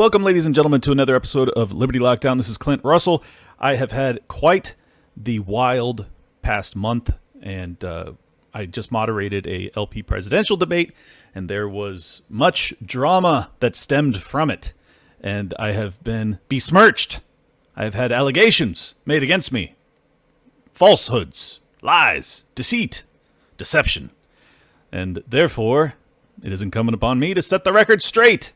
Welcome, ladies and gentlemen, to another episode of Liberty Lockdown. This is Clint Russell. I have had quite the wild past month, and uh, I just moderated a LP presidential debate, and there was much drama that stemmed from it. And I have been besmirched. I have had allegations made against me, falsehoods, lies, deceit, deception. And therefore, it is incumbent upon me to set the record straight.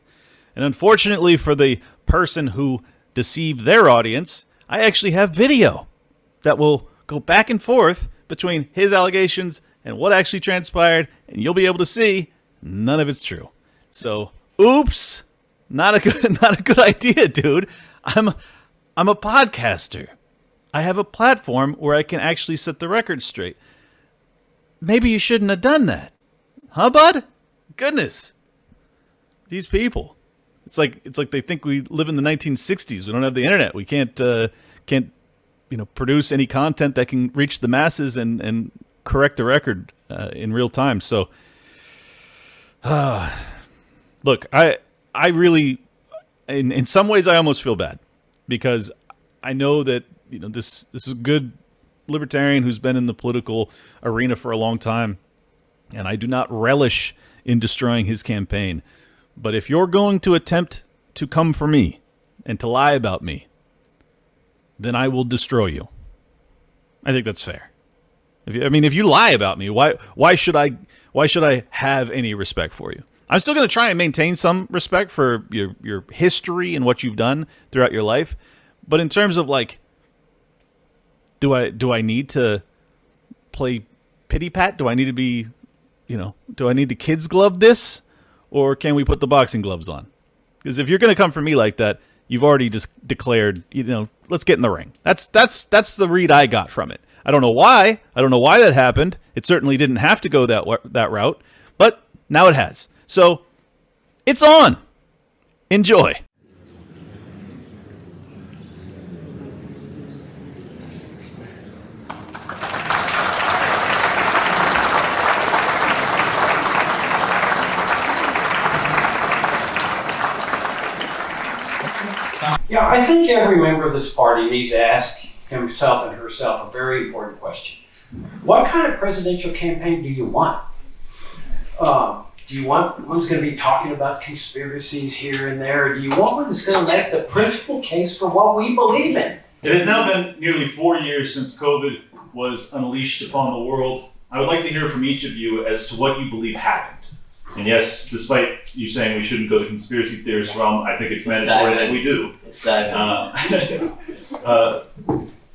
And unfortunately for the person who deceived their audience, I actually have video that will go back and forth between his allegations and what actually transpired, and you'll be able to see none of it's true. So, oops, not a good not a good idea, dude. I'm I'm a podcaster. I have a platform where I can actually set the record straight. Maybe you shouldn't have done that. Huh, bud? Goodness. These people. It's like it's like they think we live in the 1960s. We don't have the internet. We can't uh, can't you know produce any content that can reach the masses and and correct the record uh, in real time. So, uh, look, I I really in in some ways I almost feel bad because I know that you know this this is a good libertarian who's been in the political arena for a long time, and I do not relish in destroying his campaign. But if you're going to attempt to come for me and to lie about me, then I will destroy you. I think that's fair. If you, I mean, if you lie about me, why why should I why should I have any respect for you? I'm still going to try and maintain some respect for your your history and what you've done throughout your life, but in terms of like, do I do I need to play pity pat? Do I need to be, you know, do I need to kids glove this, or can we put the boxing gloves on? Because if you're going to come for me like that, you've already just declared, you know, let's get in the ring. That's that's that's the read I got from it. I don't know why. I don't know why that happened. It certainly didn't have to go that that route, but now it has. So it's on. Enjoy. Yeah, I think every member of this party needs to ask himself and herself a very important question. What kind of presidential campaign do you want? Um, do you want one that's going to be talking about conspiracies here and there? Do you want one that's going to make the principal case for what we believe in? It has now been nearly four years since COVID was unleashed upon the world. I would like to hear from each of you as to what you believe happened. And yes, despite you saying we shouldn't go the conspiracy theorist realm, I think it's mandatory that we do. Uh, uh,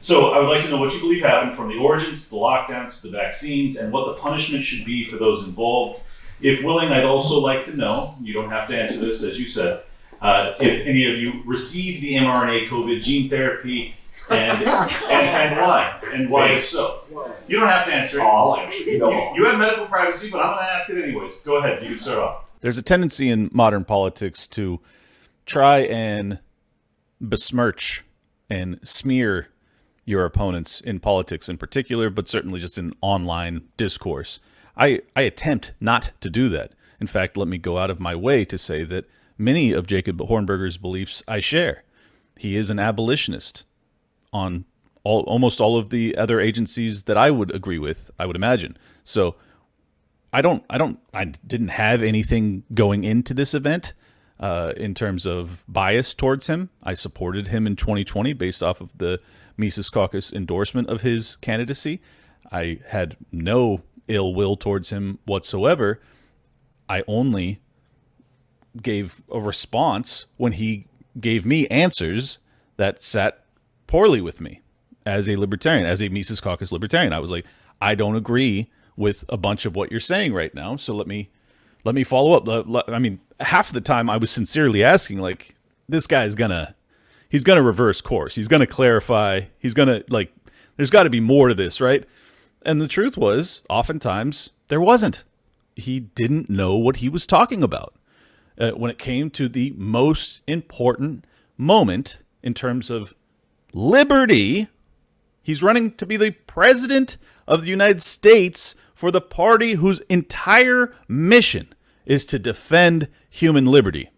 so I would like to know what you believe happened from the origins to the lockdowns to the vaccines and what the punishment should be for those involved. If willing, I'd also like to know, you don't have to answer this, as you said, uh, if any of you received the mRNA COVID gene therapy and, and, and why, and why if so. You don't have to answer it. Oh, You, no. you have medical privacy, but I'm going to ask it anyways. Go ahead, you can start off. There's a tendency in modern politics to try and besmirch and smear your opponents in politics in particular, but certainly just in online discourse. I, I attempt not to do that. In fact, let me go out of my way to say that many of Jacob Hornberger's beliefs I share. He is an abolitionist on all, almost all of the other agencies that I would agree with, I would imagine. So I don't, I don't, I didn't have anything going into this event uh, in terms of bias towards him. I supported him in 2020 based off of the Mises Caucus endorsement of his candidacy. I had no ill will towards him whatsoever. I only gave a response when he gave me answers that sat poorly with me as a libertarian, as a Mises Caucus libertarian. I was like, I don't agree with a bunch of what you're saying right now, so let me let me follow up. I mean, half the time I was sincerely asking, like, this guy's gonna he's gonna reverse course. He's gonna clarify. He's gonna like. There's got to be more to this, right? And the truth was, oftentimes there wasn't. He didn't know what he was talking about uh, when it came to the most important moment in terms of liberty. He's running to be the president of the United States for the party whose entire mission is to defend human liberty.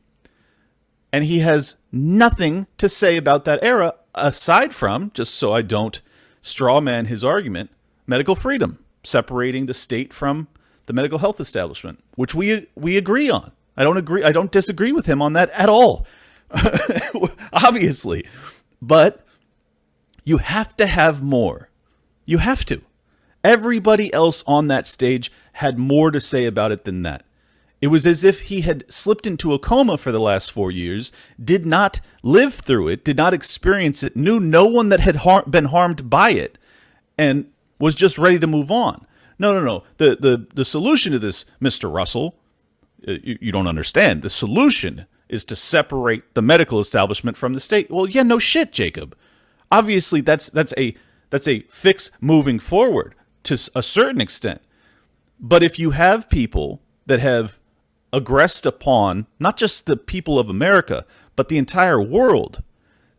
And he has nothing to say about that era aside from, just so I don't strawman his argument, medical freedom, separating the state from the medical health establishment, which we we agree on. I don't agree I don't disagree with him on that at all. Obviously. But you have to have more. You have to. Everybody else on that stage had more to say about it than that. It was as if he had slipped into a coma for the last four years, did not live through it, did not experience it, knew no one that had har- been harmed by it, and was just ready to move on. No, no, no. The the the solution to this, Mr. Russell, uh, you, you don't understand. The solution is to separate the medical establishment from the state. Well, yeah, no shit, Jacob. Obviously, that's that's a that's a fix moving forward to a certain extent. But if you have people that have aggressed upon not just the people of America, but the entire world,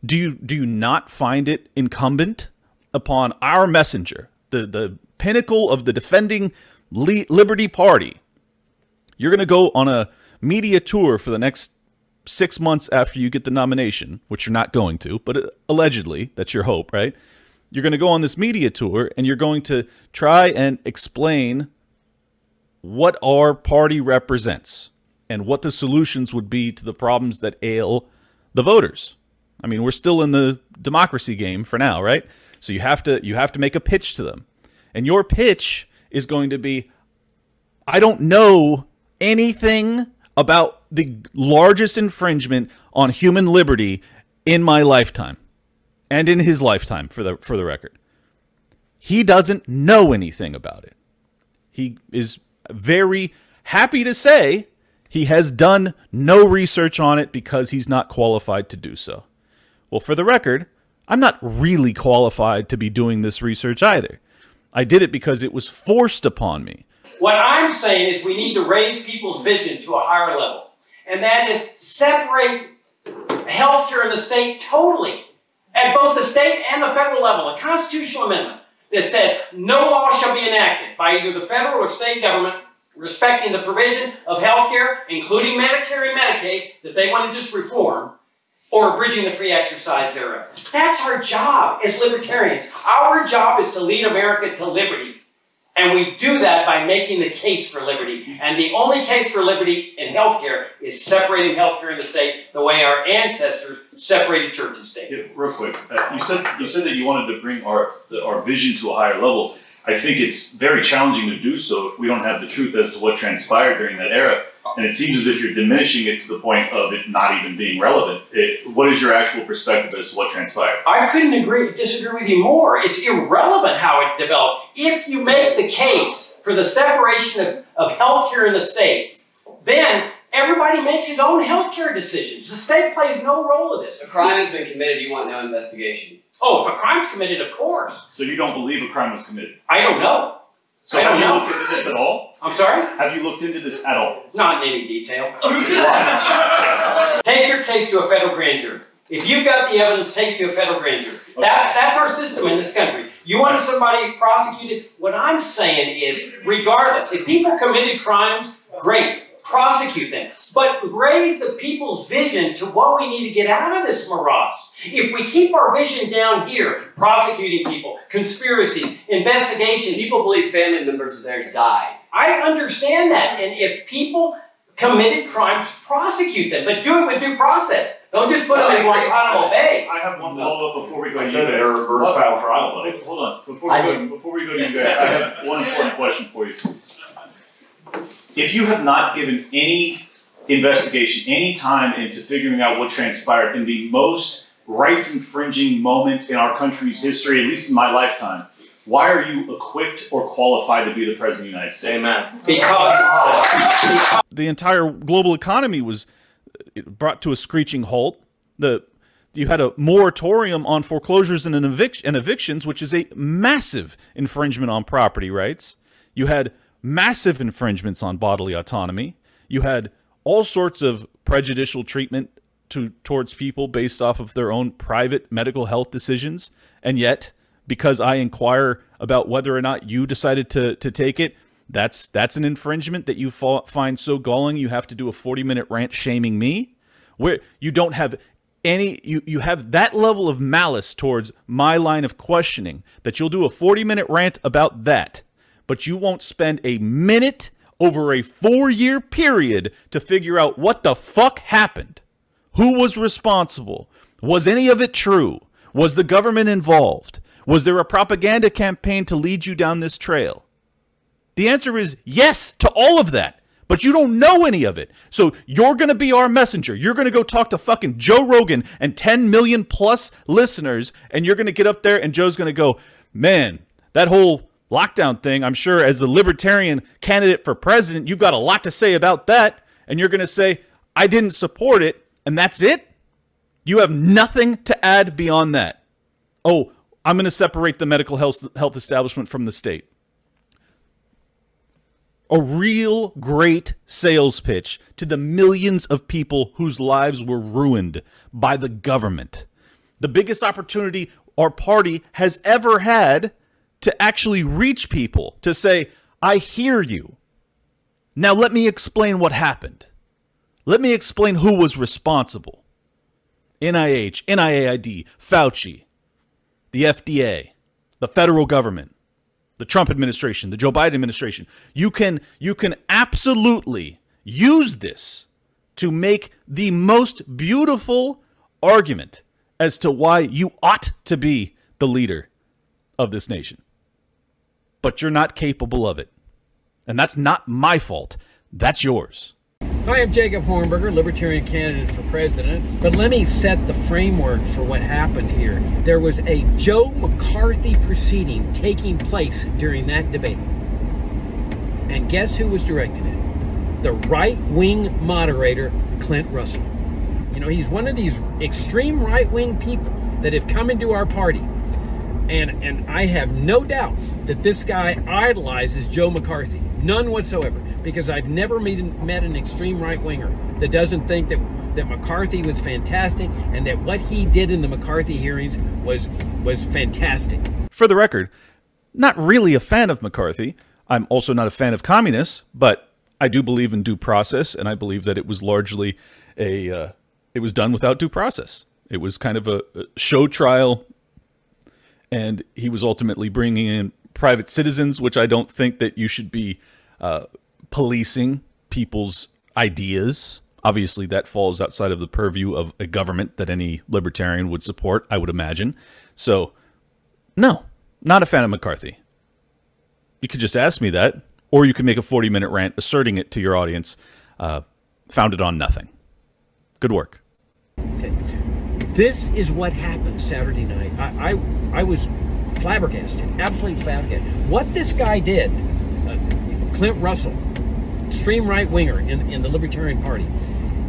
do you do you not find it incumbent upon our messenger, the the pinnacle of the defending Liberty Party? You're going to go on a media tour for the next six months after you get the nomination, which you're not going to, but uh, allegedly, that's your hope, right? You're going to go on this media tour and you're going to try and explain what our party represents and what the solutions would be to the problems that ail the voters. I mean, we're still in the democracy game for now, right? So you have to you have to make a pitch to them. And your pitch is going to be I don't know anything about the largest infringement on human liberty in my lifetime and in his lifetime for the for the record. He doesn't know anything about it. He is very happy to say he has done no research on it because he's not qualified to do so. Well, for the record, I'm not really qualified to be doing this research either. I did it because it was forced upon me. What I'm saying is we need to raise people's vision to a higher level, and that is separate healthcare in the state totally at both the state and the federal level. A constitutional amendment that says no law shall be enacted by either the federal or state government respecting the provision of health care, including Medicare and Medicaid, that they want to just reform, or abridging the free exercise thereof. That's our job as libertarians. Our job is to lead America to liberty. And we do that by making the case for liberty. And the only case for liberty in healthcare is separating healthcare in the state the way our ancestors separated church and state. Yeah, real quick, uh, you said you said that you wanted to bring our the, our vision to a higher level. I think it's very challenging to do so if we don't have the truth as to what transpired during that era. And it seems as if you're diminishing it to the point of it not even being relevant. It, what is your actual perspective as to what transpired? I couldn't agree, disagree with you more. It's irrelevant how it developed. If you make the case for the separation of, of healthcare in the state, then everybody makes his own healthcare decisions. The state plays no role in this. A crime has been committed, you want no investigation. Oh, if a crime's committed, of course. So you don't believe a crime was committed? I don't know. So I have you know. looked into this at all? I'm sorry? Have you looked into this at all? Not in any detail. Take your case to a federal grand jury. If you've got the evidence, take it to a federal grand jury. That's, that's our system in this country. You want somebody prosecuted? What I'm saying is, regardless, if people committed crimes, great, prosecute them. But raise the people's vision to what we need to get out of this morass. If we keep our vision down here, prosecuting people, conspiracies, investigations, People believe family members of theirs died. I understand that. And if people committed crimes, prosecute them, but do it with due process. Don't just put them in Guantanamo Bay. I have one follow up before we go I to said you a guys. reverse Hold- trial. Hold hold on. Before I we, go, before we go to you guys, I have one important question for you. If you have not given any investigation, any time into figuring out what transpired in the most rights infringing moment in our country's history, at least in my lifetime, why are you equipped or qualified to be the president of the United States? Amen. Because, the entire global economy was uh, brought to a screeching halt. The you had a moratorium on foreclosures and, an evic- and evictions, which is a massive infringement on property rights. You had massive infringements on bodily autonomy. You had all sorts of prejudicial treatment to towards people based off of their own private medical health decisions, and yet because I inquire about whether or not you decided to to take it, that's that's an infringement that you fa- find so galling you have to do a 40 minute rant shaming me. where you don't have any you you have that level of malice towards my line of questioning that you'll do a 40 minute rant about that but you won't spend a minute over a 4 year period to figure out what the fuck happened. Who was responsible? Was any of it true? Was the government involved? Was there a propaganda campaign to lead you down this trail? The answer is yes to all of that but you don't know any of it. So you're going to be our messenger. You're going to go talk to fucking Joe Rogan and 10 million plus listeners, and you're going to get up there, and Joe's going to go, man, that whole lockdown thing, I'm sure as the libertarian candidate for president, you've got a lot to say about that. And you're going to say, I didn't support it, and that's it? You have nothing to add beyond that. Oh, I'm going to separate the medical health, health establishment from the state a real great sales pitch to the millions of people whose lives were ruined by the government. The biggest opportunity our party has ever had to actually reach people, to say, I hear you. Now let me explain what happened. Let me explain who was responsible NIH, NIAID, Fauci, the FDA, the federal government the Trump administration, the Joe Biden administration. You can you can absolutely use this to make the most beautiful argument as to why you ought to be the leader of this nation. But you're not capable of it. And that's not my fault. That's yours. Hi, I'm Jacob Hornberger, Libertarian candidate for president. But let me set the framework for what happened here. There was a Joe McCarthy proceeding taking place during that debate. And guess who was directing it? The right wing moderator, Clint Russell. You know, he's one of these extreme right wing people that have come into our party. And, and I have no doubts that this guy idolizes Joe McCarthy. None whatsoever because I've never met met an extreme right winger that doesn't think that that McCarthy was fantastic and that what he did in the McCarthy hearings was was fantastic. For the record, not really a fan of McCarthy. I'm also not a fan of communists, but I do believe in due process, and I believe that it was largely a uh, it was done without due process. It was kind of a show trial, and he was ultimately bringing in private citizens, which I don't think that you should be uh, policing people's ideas. Obviously, that falls outside of the purview of a government that any libertarian would support, I would imagine. So, no, not a fan of McCarthy. You could just ask me that, or you could make a 40 minute rant asserting it to your audience, uh, founded on nothing. Good work. Okay. This is what happened Saturday night. I, I, I was flabbergasted, absolutely flabbergasted. What this guy did, uh, Clint Russell, extreme right winger in, in the Libertarian Party,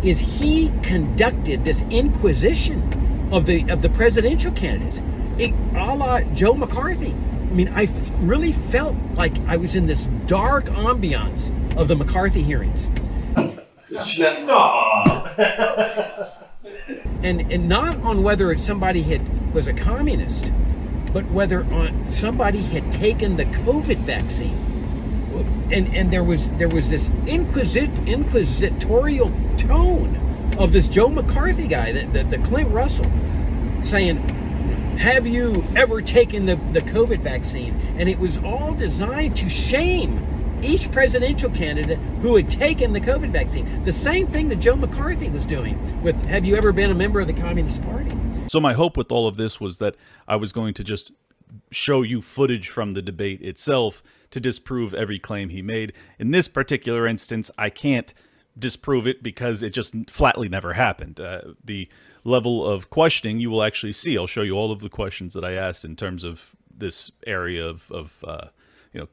is he conducted this inquisition of the of the presidential candidates, it, a la Joe McCarthy. I mean, I really felt like I was in this dark ambiance of the McCarthy hearings. and and not on whether somebody had was a communist, but whether on somebody had taken the COVID vaccine and and there was there was this inquisit inquisitorial tone of this Joe McCarthy guy, the, the, the Clint Russell, saying, "Have you ever taken the the COVID vaccine?" And it was all designed to shame each presidential candidate who had taken the COVID vaccine. The same thing that Joe McCarthy was doing with Have you ever been a member of the Communist Party? So, my hope with all of this was that I was going to just show you footage from the debate itself to disprove every claim he made. In this particular instance, I can't disprove it because it just flatly never happened. Uh, the level of questioning you will actually see. I'll show you all of the questions that I asked in terms of this area of, of uh, you know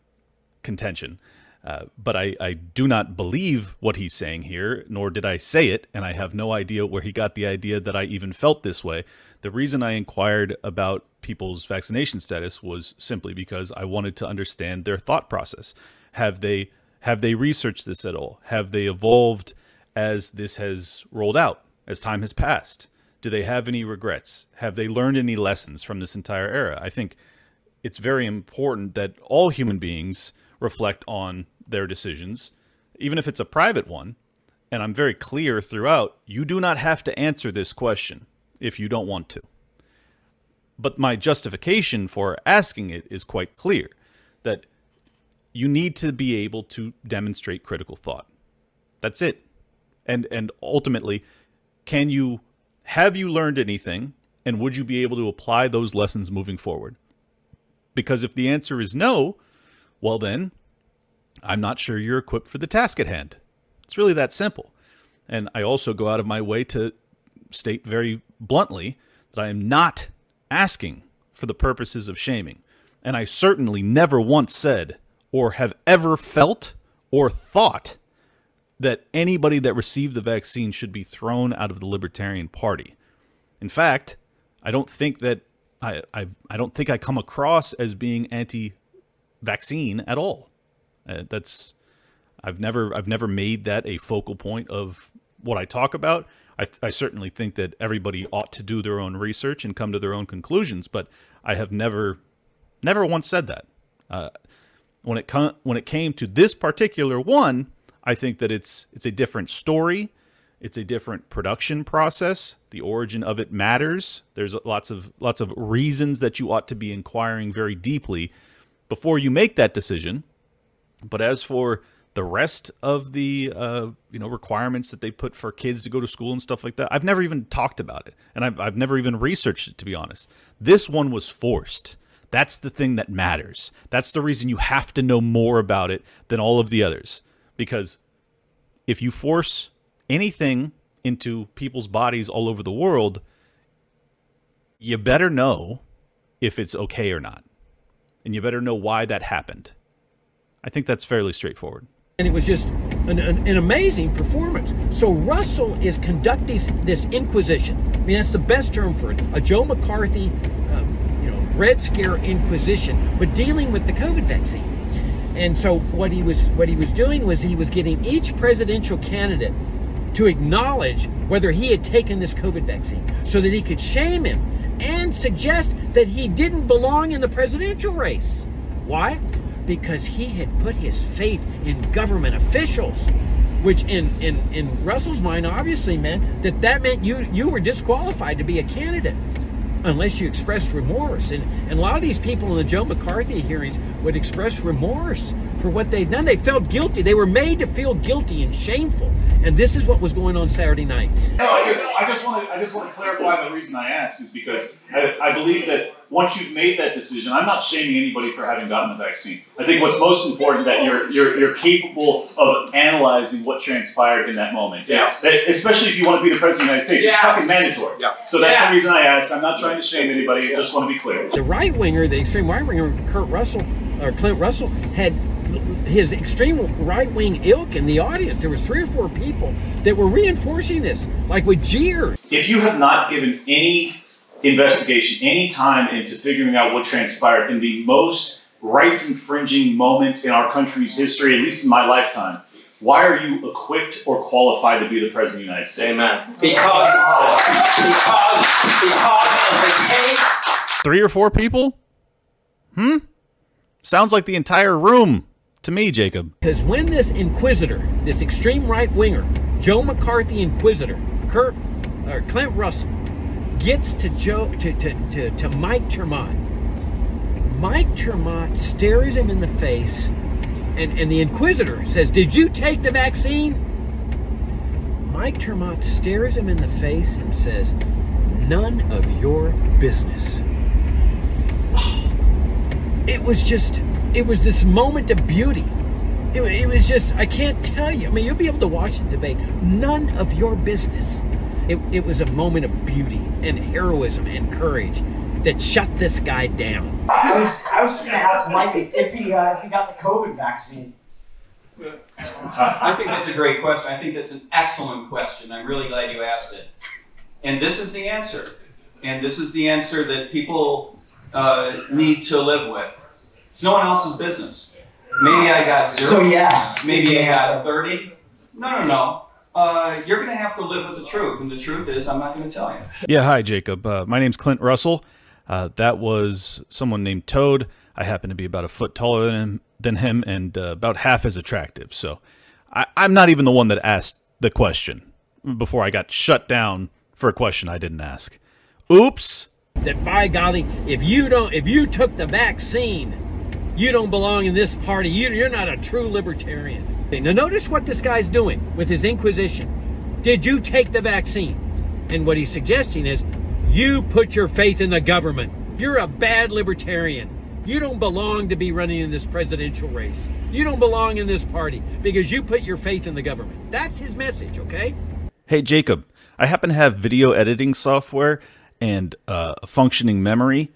contention. Uh, but I, I do not believe what he's saying here, nor did I say it, and I have no idea where he got the idea that I even felt this way. The reason I inquired about people's vaccination status was simply because I wanted to understand their thought process. Have they have they researched this at all? Have they evolved as this has rolled out, as time has passed? Do they have any regrets? Have they learned any lessons from this entire era? I think it's very important that all human beings reflect on their decisions, even if it's a private one. and I'm very clear throughout, you do not have to answer this question if you don't want to. But my justification for asking it is quite clear that you need to be able to demonstrate critical thought. That's it. And and ultimately, can you have you learned anything and would you be able to apply those lessons moving forward? Because if the answer is no, well then I'm not sure you're equipped for the task at hand. It's really that simple. And I also go out of my way to state very bluntly that I am not asking for the purposes of shaming. And I certainly never once said or have ever felt or thought that anybody that received the vaccine should be thrown out of the Libertarian Party. In fact, I don't think that I, I, I don't think I come across as being anti-vaccine at all. Uh, that's I've never I've never made that a focal point of what I talk about. I, I certainly think that everybody ought to do their own research and come to their own conclusions, but I have never never once said that. Uh, when it com- when it came to this particular one, I think that it's it's a different story. It's a different production process. The origin of it matters. There's lots of lots of reasons that you ought to be inquiring very deeply before you make that decision. But as for the rest of the uh, you know requirements that they put for kids to go to school and stuff like that, I've never even talked about it, and I've I've never even researched it to be honest. This one was forced. That's the thing that matters. That's the reason you have to know more about it than all of the others, because if you force anything into people's bodies all over the world, you better know if it's okay or not, and you better know why that happened I think that's fairly straightforward. And it was just an, an, an amazing performance. So Russell is conducting this inquisition. I mean, that's the best term for it. A Joe McCarthy, um, you know, Red Scare inquisition, but dealing with the COVID vaccine. And so what he was what he was doing was he was getting each presidential candidate to acknowledge whether he had taken this COVID vaccine, so that he could shame him and suggest that he didn't belong in the presidential race. Why? because he had put his faith in government officials which in, in, in Russell's mind obviously meant that that meant you you were disqualified to be a candidate unless you expressed remorse and, and a lot of these people in the Joe McCarthy hearings would express remorse for what they'd done they felt guilty they were made to feel guilty and shameful and this is what was going on Saturday night. No, I just, I just want to, I just want to clarify the reason I ask is because I, I believe that once you've made that decision, I'm not shaming anybody for having gotten the vaccine. I think what's most important that you're, you're, you're capable of analyzing what transpired in that moment. Yes. That- Especially if you want to be the president of the United States, Yes. it's fucking mandatory. Yeah. So that's Yes. the reason I asked. I'm not trying to shame anybody. I just want to be clear. The right winger, the extreme right winger, Kurt Russell or Clint Russell, had his extreme right wing ilk in the audience. There was three or four people that were reinforcing this, like with jeers. If you have not given any investigation, any time into figuring out what transpired in the most rights infringing moment in our country's history, at least in my lifetime, why are you equipped or qualified to be the president of the United States? Amen. Because, because, because of the case Three or four people? Hmm? Sounds like the entire room to me, Jacob. Because when this inquisitor, this extreme right winger, Joe McCarthy inquisitor, Kurt or Clint Russell, gets to Joe to, to, to, to Mike ter Maat, Mike ter Maat stares him in the face, and, and the inquisitor says, Did you take the vaccine? Mike ter Maat stares him in the face and says, None of your business. It was just, it was this moment of beauty. It, it was just, I can't tell you. I mean, you'll be able to watch the debate. None of your business. It, it was a moment of beauty and heroism and courage that shut this guy down. I was I was just gonna ask Mike if, if he uh, if he got the COVID vaccine. I think that's a great question. I think that's an excellent question. I'm really glad you asked it. And this is the answer. And this is the answer that people uh, need to live with. It's no one else's business. Maybe I got zero. So yes, Maybe I got 30. No, no, no. Uh, you're going to have to live with the truth. And the truth is, I'm not going to tell you. Yeah, hi, Jacob. Uh, my name's Clint Russell. Uh, that was someone named Toad. I happen to be about a foot taller than him, than him and uh, about half as attractive. So I, I'm not even the one that asked the question before I got shut down for a question I didn't ask. Oops. That by golly, if you don't, if you took the vaccine, you don't belong in this party. You, you're not a true libertarian. Now notice what this guy's doing with his inquisition. Did you take the vaccine? And what he's suggesting is, you put your faith in the government. You're a bad libertarian. You don't belong to be running in this presidential race. You don't belong in this party because you put your faith in the government. That's his message, okay? Hey, Jacob, I happen to have video editing software and uh, a functioning memory.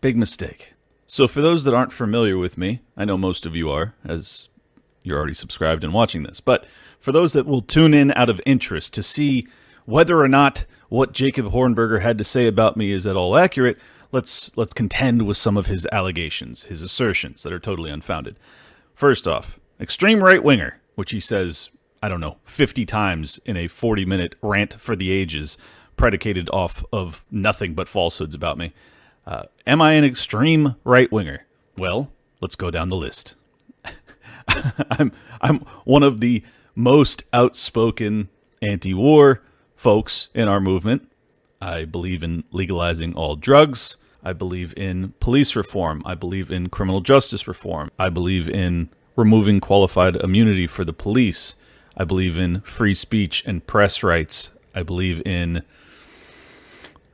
Big mistake. So, for those that aren't familiar with me, I know most of you are, as you're already subscribed and watching this, but for those that will tune in out of interest to see whether or not what Jacob Hornberger had to say about me is at all accurate, let's let's contend with some of his allegations, his assertions that are totally unfounded. First off, extreme right winger, which he says, I don't know, 50 times in a 40 minute rant for the ages, predicated off of nothing but falsehoods about me. Uh, am I an extreme right winger? Well, let's go down the list. I'm I'm one of the most outspoken anti-war folks in our movement. I believe in legalizing all drugs. I believe in police reform. I believe in criminal justice reform. I believe in removing qualified immunity for the police. I believe in free speech and press rights. I believe in,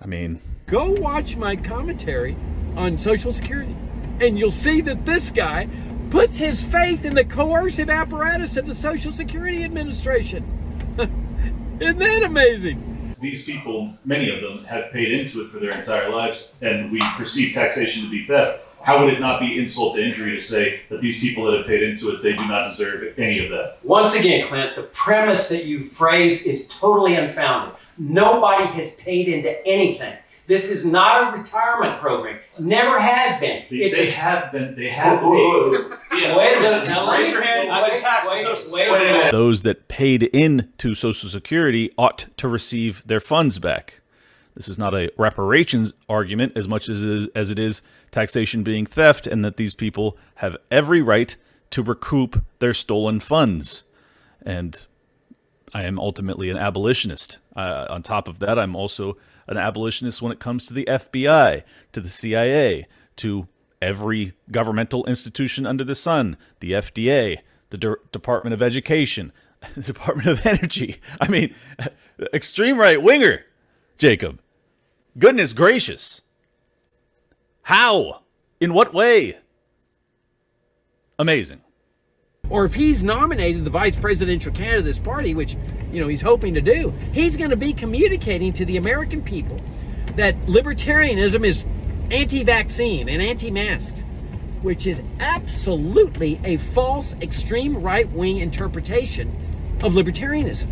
I mean, Go watch my commentary on Social Security, and you'll see that this guy puts his faith in the coercive apparatus of the Social Security Administration. Isn't that amazing? These people, many of them, have paid into it for their entire lives, and we perceive taxation to be theft. How would it not be insult to injury to say that these people that have paid into it, they do not deserve any of that? Once again, Clint, the premise that you phrase is totally unfounded. Nobody has paid into anything. This is not a retirement program. Never has been. They, It's they a- have been, they have Whoa, whoa, paid. whoa. Wait a minute. Now, Raise your hand. I've been wait- taxed for wait- Social wait a minute. those that paid into Social Security ought to receive their funds back. This is not a reparations argument as much as it is, as it is taxation being theft, and that these people have every right to recoup their stolen funds. And I am ultimately an abolitionist. Uh, on top of that, I'm also an abolitionist when it comes to the FBI, to the CIA, to every governmental institution under the sun, the FDA, the De- Department of Education, the Department of Energy. I mean, extreme right winger, Jacob. Goodness gracious. How? In what way? Amazing. Or if he's nominated the vice presidential candidate of this party, which you know he's hoping to do, he's going to be communicating to the American people that libertarianism is anti-vaccine and anti-masks, which is absolutely a false extreme right-wing interpretation of libertarianism.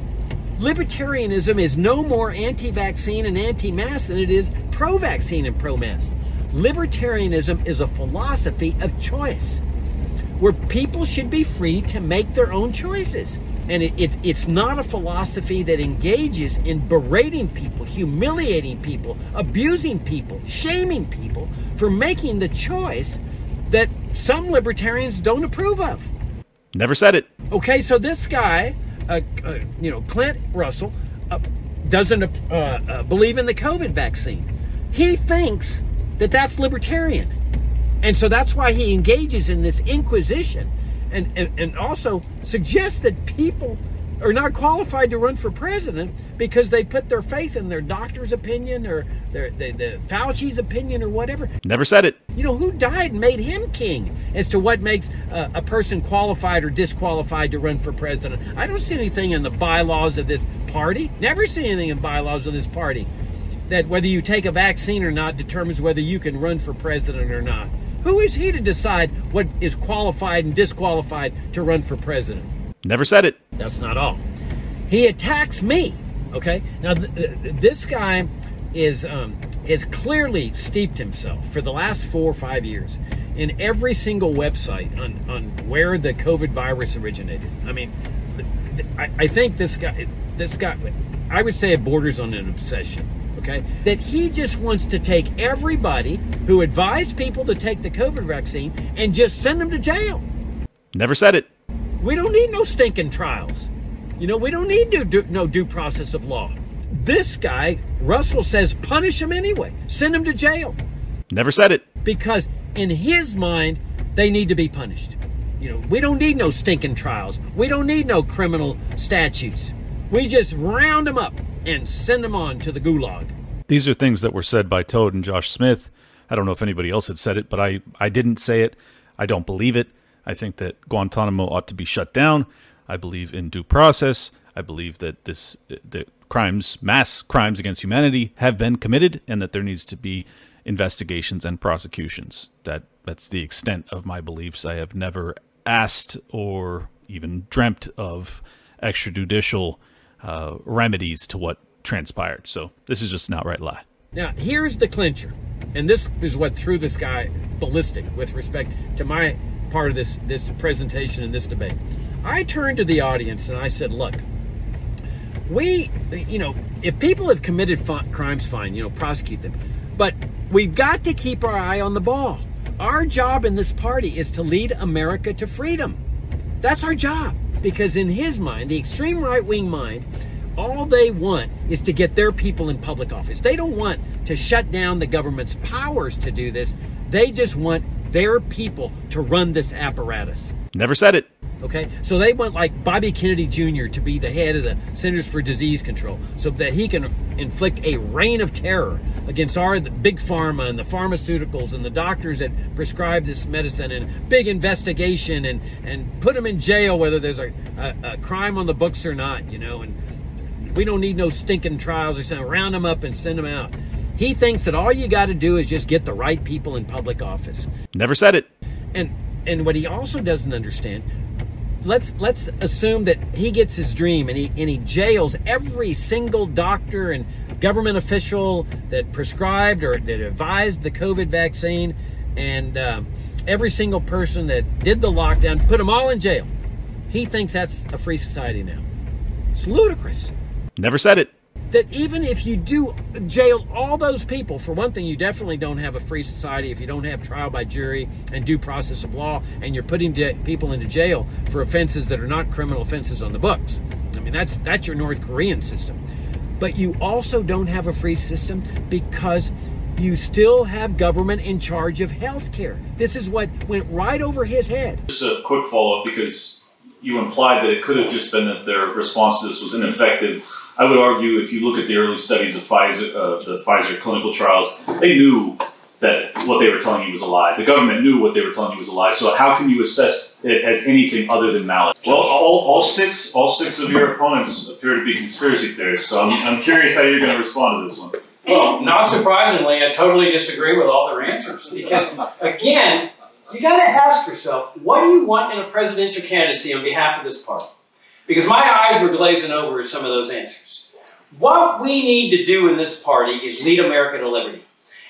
Libertarianism is no more anti-vaccine and anti-mask than it is pro-vaccine and pro-mask. Libertarianism is a philosophy of choice where people should be free to make their own choices. And it, it, it's not a philosophy that engages in berating people, humiliating people, abusing people, shaming people for making the choice that some libertarians don't approve of. Never said it. Okay, so this guy, uh, uh, you know, Clint Russell, uh, doesn't uh, uh, believe in the COVID vaccine. He thinks that that's libertarian. And so that's why he engages in this inquisition and, and, and also suggests that people are not qualified to run for president because they put their faith in their doctor's opinion or their, the, the Fauci's opinion or whatever. Never said it. You know, who died and made him king as to what makes uh, a person qualified or disqualified to run for president? I don't see anything in the bylaws of this party. Never see anything in bylaws of this party that whether you take a vaccine or not determines whether you can run for president or not. Who is he to decide what is qualified and disqualified to run for president? Never said it. That's not all. He attacks me. Okay. Now th- th- this guy is um, has clearly steeped himself for the last four or five years in every single website on on where the COVID virus originated. I mean, th- th- I, I think this guy this guy I would say it borders on an obsession. Okay, that he just wants to take everybody who advised people to take the COVID vaccine and just send them to jail. Never said it. We don't need no stinking trials. You know, we don't need due, due, no due process of law. This guy, Russell says, punish him anyway. Send him to jail. Never said it. Because in his mind, they need to be punished. You know, we don't need no stinking trials. We don't need no criminal statutes. We just round them up and send them on to the gulag. These are things that were said by Toad and Josh Smith. I don't know if anybody else had said it, but I, I didn't say it. I don't believe it. I think that Guantanamo ought to be shut down. I believe in due process. I believe that this uh, the crimes, mass crimes against humanity, have been committed, and that there needs to be investigations and prosecutions. That that's the extent of my beliefs. I have never asked or even dreamt of extrajudicial uh, remedies to what transpired. So this is just an outright lie. Now, here's the clincher, and this is what threw this guy ballistic with respect to my part of this this presentation and this debate. I turned to the audience and I said, "Look, we, you know, if people have committed crimes, fine, you know, prosecute them, but we've got to keep our eye on the ball. Our job in this party is to lead America to freedom. That's our job." Because in his mind, the extreme right wing mind, all they want is to get their people in public office. They don't want to shut down the government's powers to do this. They just want their people to run this apparatus. Never said it. Okay, so they want like Bobby Kennedy Jr. to be the head of the Centers for Disease Control so that he can inflict a reign of terror against our the big pharma and the pharmaceuticals and the doctors that prescribe this medicine and big investigation and, and put them in jail whether there's a, a, a crime on the books or not, you know, and we don't need no stinking trials or something. Round them up and send them out. He thinks that all you got to do is just get the right people in public office. Never said it. And and what he also doesn't understand, let's let's assume that he gets his dream and he and he jails every single doctor and government official that prescribed or that advised the COVID vaccine, and uh, every single person that did the lockdown, put them all in jail. He thinks that's a free society now. It's ludicrous. Never said it that even if you do jail all those people, for one thing, you definitely don't have a free society if you don't have trial by jury and due process of law, and you're putting people into jail for offenses that are not criminal offenses on the books. I mean, that's that's your North Korean system. But you also don't have a free system because you still have government in charge of health care. This is what went right over his head. Just a quick follow up because you implied that it could have just been that their response to this was ineffective I would argue if you look at the early studies of Pfizer, uh, the Pfizer clinical trials, they knew that what they were telling you was a lie. The government knew what they were telling you was a lie. So how can you assess it as anything other than malice? Well, all, all six all six of your opponents appear to be conspiracy theorists. So I'm, I'm curious how you're going to respond to this one. Well, not surprisingly, I totally disagree with all their answers because again, you got to ask yourself, what do you want in a presidential candidacy on behalf of this party? Because my eyes were glazing over at some of those answers. What we need to do in this party is lead America to liberty.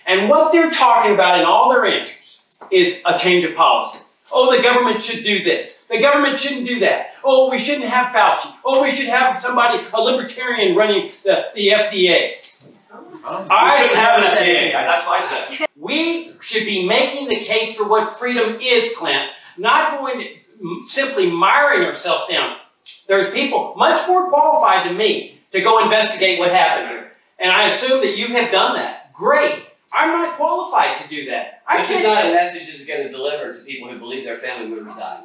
And what they're talking about in all their answers is a change of policy. Oh, the government should do this. The government shouldn't do that. Oh, we shouldn't have Fauci. Oh, we should have somebody, a libertarian running the, the FDA. I shouldn't have an FDA. That's my say. We should be making the case for what freedom is, Clint, not going to simply miring ourselves down. There's people much more qualified than me to go investigate what happened here. And I assume that you have done that. Great. I'm not qualified to do that. I this is not a message that's going to deliver to people who believe their family members died.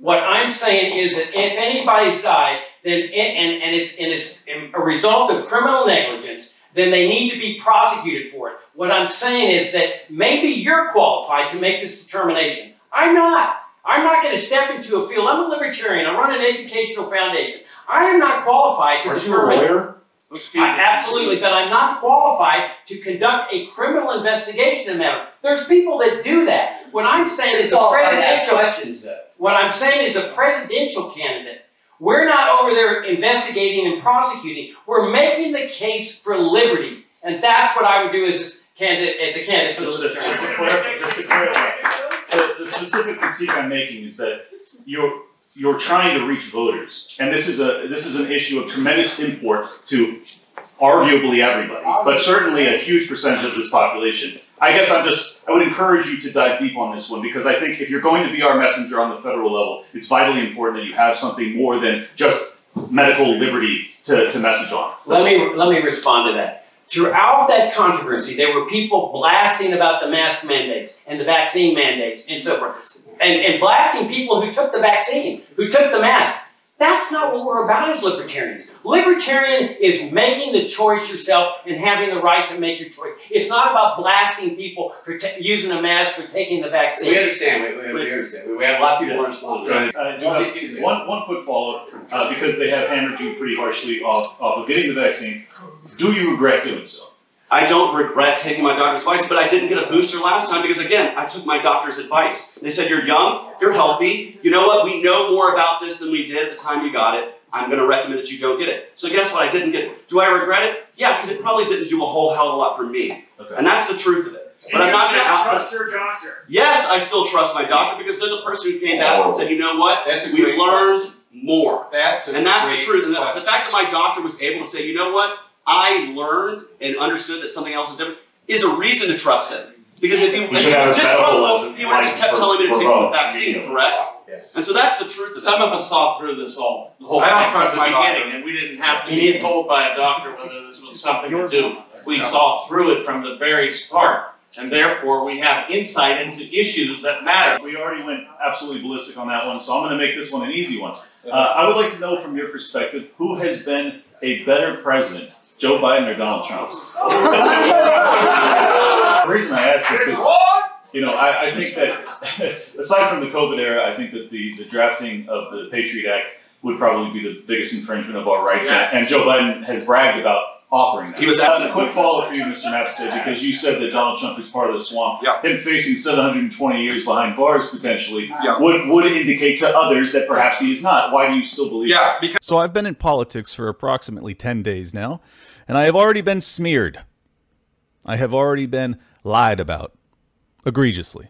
What I'm saying is that if anybody's died, then it, and, and, it's, and it's a result of criminal negligence, then they need to be prosecuted for it. What I'm saying is that maybe you're qualified to make this determination. I'm not. I'm not going to step into a field. I'm a libertarian. I run an educational foundation. I am not qualified to Aren't determine. You a lawyer? I, absolutely, but I'm not qualified to conduct a criminal investigation in matter. There's people that do that. What I'm saying is a presidential questions, though. What I'm saying is a presidential candidate. We're not over there investigating and prosecuting. We're making the case for liberty, and that's what I would do as a candidate, as a candidate for the libertarian. Just to clarify, just to clarify the, the specific critique I'm making is that you're you're trying to reach voters, and this is a this is an issue of tremendous import to arguably everybody, but certainly a huge percentage of this population. I guess I'm just I would encourage you to dive deep on this one because I think if you're going to be our messenger on the federal level, it's vitally important that you have something more than just medical liberty to, to message on. Let me, let me respond to that. Throughout that controversy, there were people blasting about the mask mandates and the vaccine mandates and so forth. And, and blasting people who took the vaccine, who took the mask. That's not what we're about as libertarians. Libertarian is making the choice yourself and having the right to make your choice. It's not about blasting people for ta using a mask or taking the vaccine. We understand, we, we, we understand. We- We have a lot of people responding. I do have one, one quick follow-up, uh, because they have hammered you pretty harshly off, off of getting the vaccine. Do you regret doing so? I don't regret taking my doctor's advice, but I didn't get a booster last time because, again, I took my doctor's advice. They said, You're young, you're healthy, you know what? We know more about this than we did at the time you got it. I'm going to recommend that you don't get it. So, guess what? I didn't get it. Do I regret it? Yeah, because it probably didn't do a whole hell of a lot for me. Okay. And that's the truth of it. But I'm not going to out. your doctor. Yes, I still trust my doctor because they're the person who came back and said, You know what? That's a We've great learned more. That's a And that's great the truth. And the, the fact that my doctor was able to say, you know what, I learned and understood that something else is different, is a reason to trust him. Because if he, if We he was a medical distrustful, he would have just kept for- telling me to take the vaccine, correct? And so that's the truth of it. Some of us saw through this all, the whole I don't thing trust my the doctor. beginning, and we didn't have to be told by a doctor whether this was something to do. We saw through it from the very start, and therefore we have insight into issues that matter. We already went absolutely ballistic on that one, so I'm going to make this one an easy one. Uh, I would like to know from your perspective who has been a better president, Joe Biden or Donald Trump? the reason I ask is because you know I, I think that aside from the COVID era, I think that the, the drafting of the Patriot Act would probably be the biggest infringement of our rights, Yes. and Joe Biden has bragged about authoring that. He was- Uh, a quick follow for you, Mr. Mapstead, because you said that Donald Trump is part of the swamp. Yeah. Him facing 720 years behind bars potentially Yeah. would would indicate to others that perhaps he is not. Why do you still believe? Yeah, because So I've been in politics for approximately 10 days now, and I have already been smeared. I have already been lied about egregiously.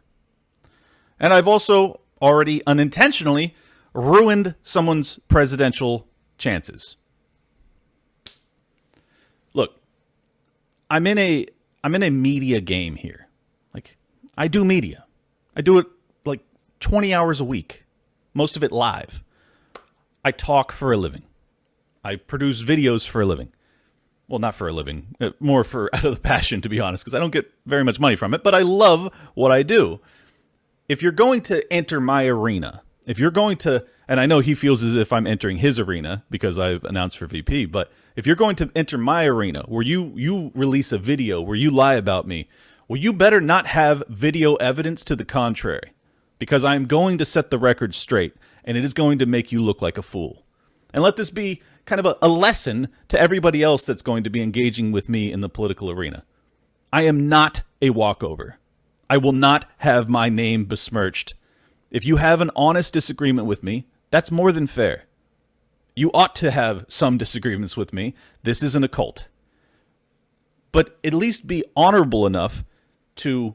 And I've also already unintentionally ruined someone's presidential chances. Look, I'm in a I'm in a media game here. Like I do media. I do it like 20 hours a week. Most of it live. I talk for a living. I produce videos for a living. Well, not for a living, uh, more for out of the passion, to be honest, because I don't get very much money from it, but I love what I do. If you're going to enter my arena, if you're going to, and I know he feels as if I'm entering his arena because I've announced for VP, but if you're going to enter my arena where you you release a video where you lie about me, well, you better not have video evidence to the contrary because I'm going to set the record straight and it is going to make you look like a fool. And let this be kind of a, a lesson to everybody else that's going to be engaging with me in the political arena. I am not a walkover. I will not have my name besmirched. If you have an honest disagreement with me, that's more than fair. You ought to have some disagreements with me. This isn't a cult. But at least be honorable enough to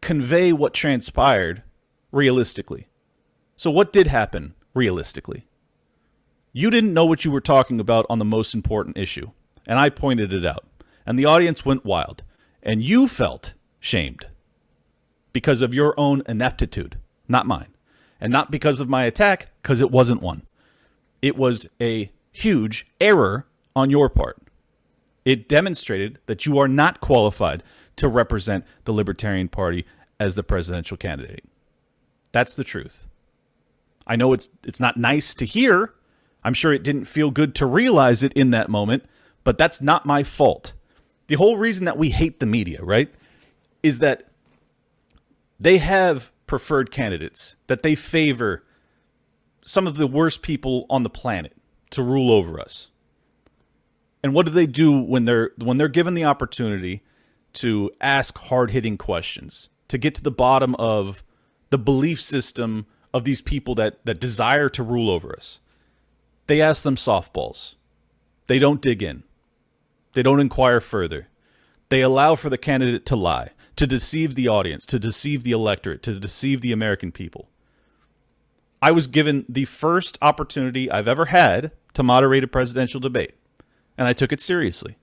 convey what transpired realistically. So, what did happen realistically? You didn't know what you were talking about on the most important issue, and I pointed it out. And the audience went wild, and you felt shamed because of your own ineptitude, not mine. And not because of my attack, because it wasn't one. It was a huge error on your part. It demonstrated that you are not qualified to represent the Libertarian Party as the presidential candidate. That's the truth. I know it's it's not nice to hear. I'm sure it didn't feel good to realize it in that moment, but that's not my fault. The whole reason that we hate the media, right, is that they have preferred candidates, that they favor some of the worst people on the planet to rule over us. And what do they do when they're when they're given the opportunity to ask hard-hitting questions, to get to the bottom of the belief system of these people that that desire to rule over us? They ask them softballs. They don't dig in. They don't inquire further. They allow for the candidate to lie, to deceive the audience, to deceive the electorate, to deceive the American people. I was given the first opportunity I've ever had to moderate a presidential debate, and I took it seriously.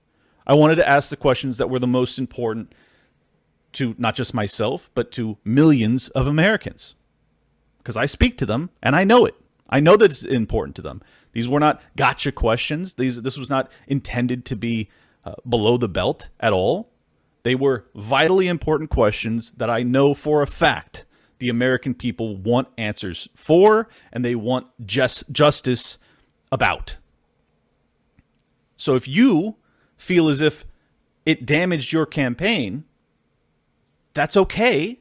I wanted to ask the questions that were the most important to not just myself, but to millions of Americans. Because I speak to them and I know it. I know that it's important to them. These were not gotcha questions. These this was not intended to be uh, below the belt at all. They were vitally important questions that I know for a fact the American people want answers for and they want just justice about. So if you feel as if it damaged your campaign, that's okay,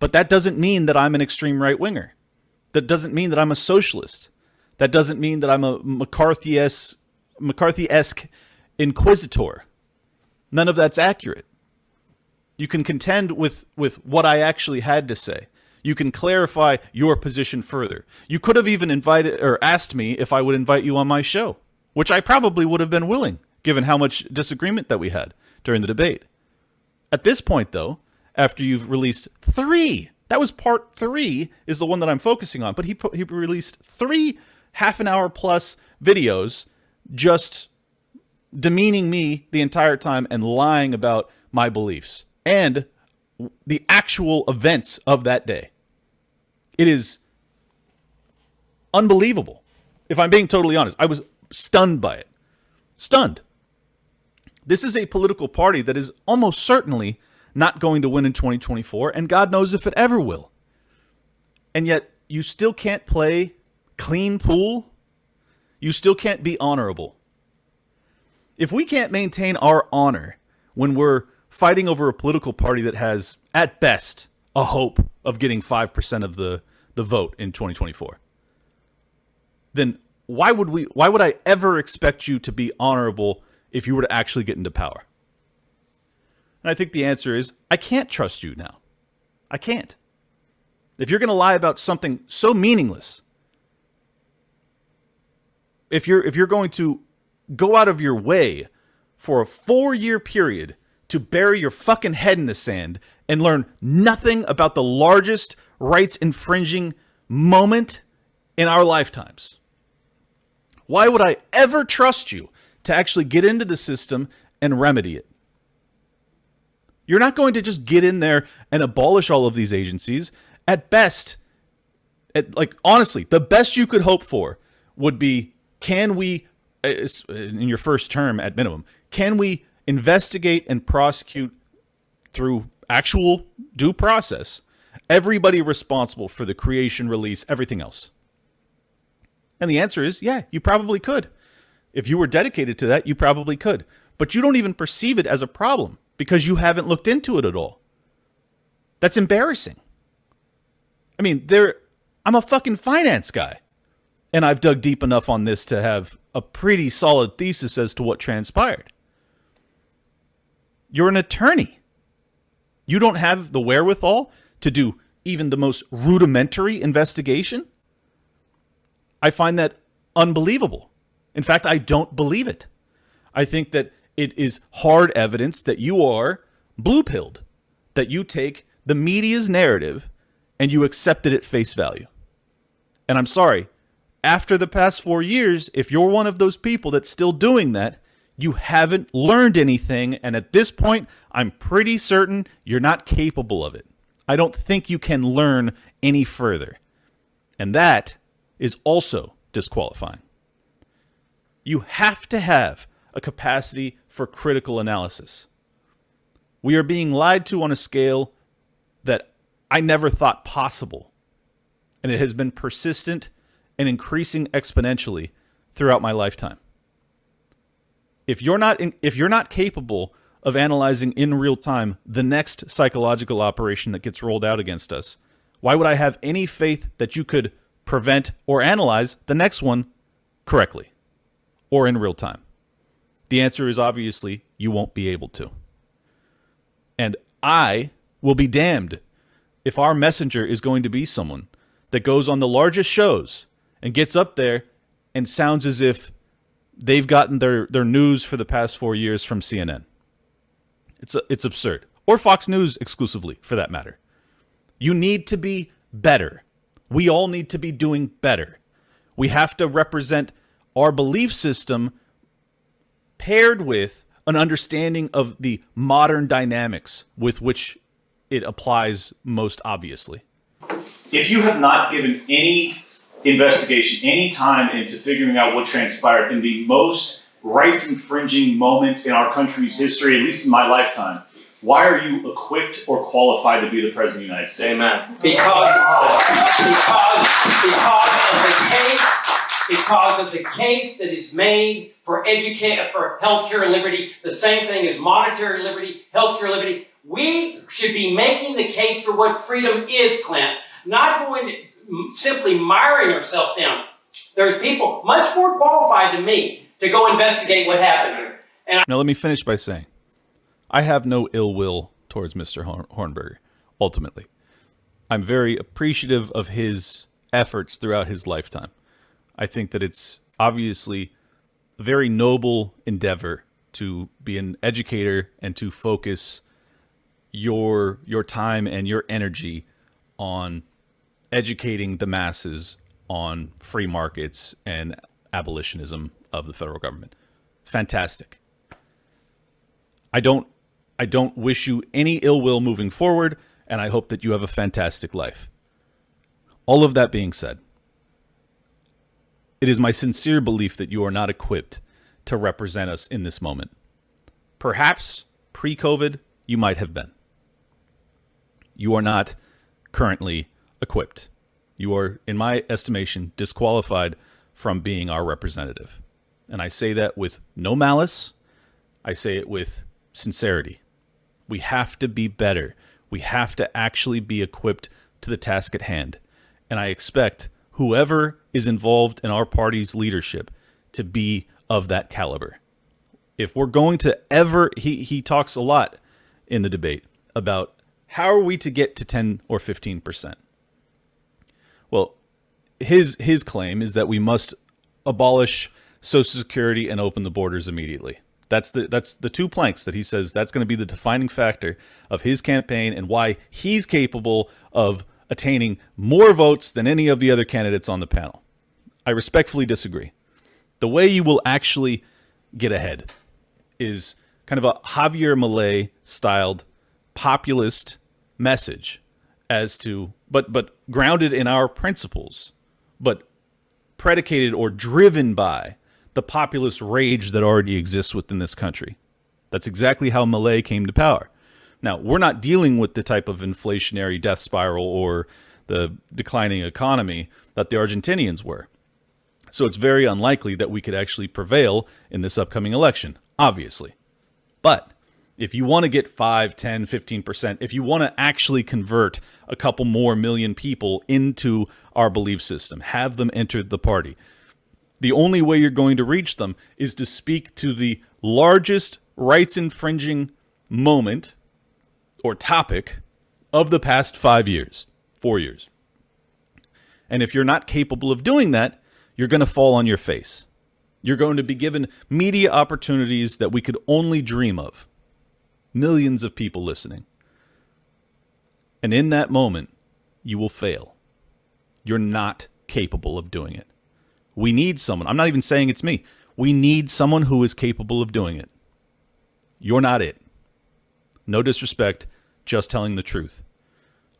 but that doesn't mean that I'm an extreme right winger. That doesn't mean that I'm a socialist. That doesn't mean that I'm a McCarthy-esque, McCarthy-esque inquisitor. None of that's accurate. You can contend with, with what I actually had to say. You can clarify your position further. You could have even invited or asked me if I would invite you on my show, which I probably would have been willing, given how much disagreement that we had during the debate. At this point, though, after you've released three, that was part three, is the one that I'm focusing on, but he, he released three half an hour plus videos just demeaning me the entire time and lying about my beliefs and the actual events of that day. It is unbelievable. If I'm being totally honest, I was stunned by it. Stunned. This is a political party that is almost certainly not going to win in 2024, and God knows if it ever will. And yet, you still can't play clean pool. You still can't be honorable. If we can't maintain our honor when we're fighting over a political party that has, at best, a hope of getting 5% of the, the vote in 2024, then why would we why would I ever expect you to be honorable if you were to actually get into power? And I think the answer is I can't trust you now. I can't. If you're going to lie about something so meaningless, if you're if you're going to go out of your way for a 4-year period to bury your fucking head in the sand and learn nothing about the largest rights infringing moment in our lifetimes. Why would I ever trust you to actually get into the system and remedy it? You're not going to just get in there and abolish all of these agencies. At best, at, like honestly, the best you could hope for would be can we uh, uh, in your first term at minimum, can we investigate and prosecute through actual due process everybody responsible for the creation, release, everything else? And the answer is yeah, you probably could. If you were dedicated to that, you probably could. But you don't even perceive it as a problem because you haven't looked into it at all. That's embarrassing. I mean, there I'm a fucking finance guy. And I've dug deep enough on this to have a pretty solid thesis as to what transpired. You're an attorney. You don't have the wherewithal to do even the most rudimentary investigation? I find that unbelievable. In fact, I don't believe it. I think that it is hard evidence that you are blue pilled, that you take the media's narrative and you accept it at face value. And I'm sorry, after the past four years, if you're one of those people that's still doing that, you haven't learned anything. And at this point, I'm pretty certain you're not capable of it. I don't think you can learn any further. And that is also disqualifying. You have to have a capacity for critical analysis. We are being lied to on a scale that I never thought possible. And it has been persistent and increasing exponentially throughout my lifetime if you're not in, if you're not capable of analyzing in real time the next psychological operation that gets rolled out against us, why would I have any faith that you could prevent or analyze the next one correctly or in real time? The answer is obviously you won't be able to. And I will be damned if our messenger is going to be someone that goes on the largest shows and gets up there and sounds as if they've gotten their, their news for the past four years from CNN. It's, a, it's absurd. Or Fox News exclusively, for that matter. You need to be better. We all need to be doing better. We have to represent our belief system paired with an understanding of the modern dynamics with which it applies most obviously. If you have not given any investigation, any time into figuring out what transpired in the most rights infringing moment in our country's history, at least in my lifetime, why are you equipped or qualified to be the president of the United States? Amen. Because, because, because of the case, because of the case that is made for educate for healthcare and liberty, the same thing as monetary liberty, healthcare liberty. We should be making the case for what freedom is, Clint, not going to simply miring ourselves down. There's people much more qualified than me to go investigate what happened here. And now let me finish by saying, I have no ill will towards Mr. Hornberger. Ultimately, I'm very appreciative of his efforts throughout his lifetime. I think that it's obviously a very noble endeavor to be an educator and to focus your your time and your energy on educating the masses on free markets and abolitionism of the federal government. Fantastic. I don't I don't wish you any ill will moving forward and I hope that you have a fantastic life. All of that being said, it is my sincere belief that you are not equipped to represent us in this moment. Perhaps pre COVID, you might have been. You are not currently equipped. You are, in my estimation, disqualified from being our representative. And I say that with no malice, I say it with sincerity. We have to be better. We have to actually be equipped to the task at hand. And I expect whoever is involved in our party's leadership to be of that caliber. If we're going to ever, he, he talks a lot in the debate about how are we to get to 10 or 15%. Well, his his claim is that we must abolish Social Security and open the borders immediately. That's the that's the two planks that he says that's going to be the defining factor of his campaign and why he's capable of attaining more votes than any of the other candidates on the panel. I respectfully disagree. The way you will actually get ahead is kind of a Javier Milei styled populist message as to but but grounded in our principles, but predicated or driven by the populist rage that already exists within this country. That's exactly how Milei came to power. Now, we're not dealing with the type of inflationary death spiral or the declining economy that the Argentinians were. So it's very unlikely that we could actually prevail in this upcoming election, obviously. But if you want to get 5, 10, 15%, if you want to actually convert a couple more million people into our belief system, have them enter the party, the only way you're going to reach them is to speak to the largest rights infringing moment or topic of the past five years, four years. And if you're not capable of doing that, you're going to fall on your face. You're going to be given media opportunities that we could only dream of. Millions of people listening. And in that moment, you will fail. You're not capable of doing it. We need someone. I'm not even saying it's me. We need someone who is capable of doing it. You're not it. No disrespect, just telling the truth.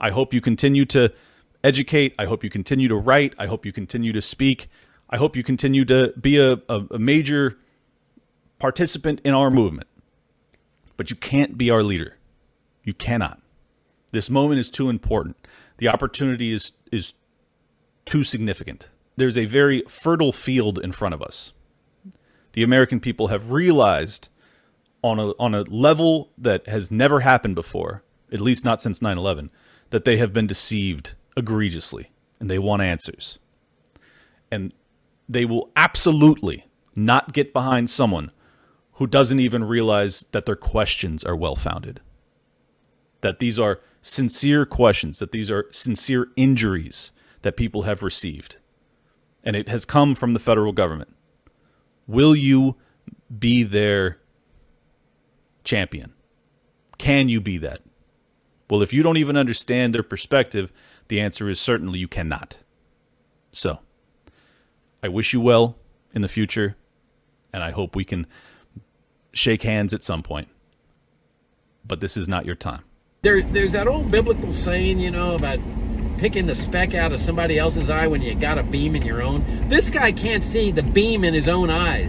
I hope you continue to educate. I hope you continue to write. I hope you continue to speak. I hope you continue to be a, a, a major participant in our movement. But you can't be our leader. You cannot. This moment is too important. The opportunity is is too significant. There's a very fertile field in front of us. The American people have realized on a on a level that has never happened before, at least not since 9/11, that they have been deceived egregiously and they want answers. And they will absolutely not get behind someone who doesn't even realize that their questions are well founded. That these are sincere questions, that these are sincere injuries that people have received. And it has come from the federal government. Will you be their champion? Can you be that? Well, if you don't even understand their perspective, the answer is certainly you cannot. So, I wish you well in the future, and I hope we can shake hands at some point. But this is not your time. There, there's that old biblical saying, you know, about picking the speck out of somebody else's eye when you got a beam in your own. This guy can't see the beam in his own eye.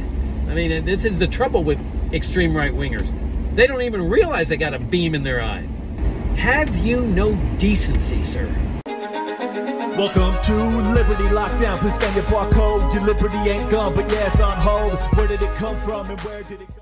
I mean, this is the trouble with extreme right wingers. They don't even realize they got a beam in their eye. Have you no decency, sir? Welcome to Liberty Lockdown. Please scan your barcode. Your liberty ain't gone, but yeah, it's on hold. Where did it come from and where did it go?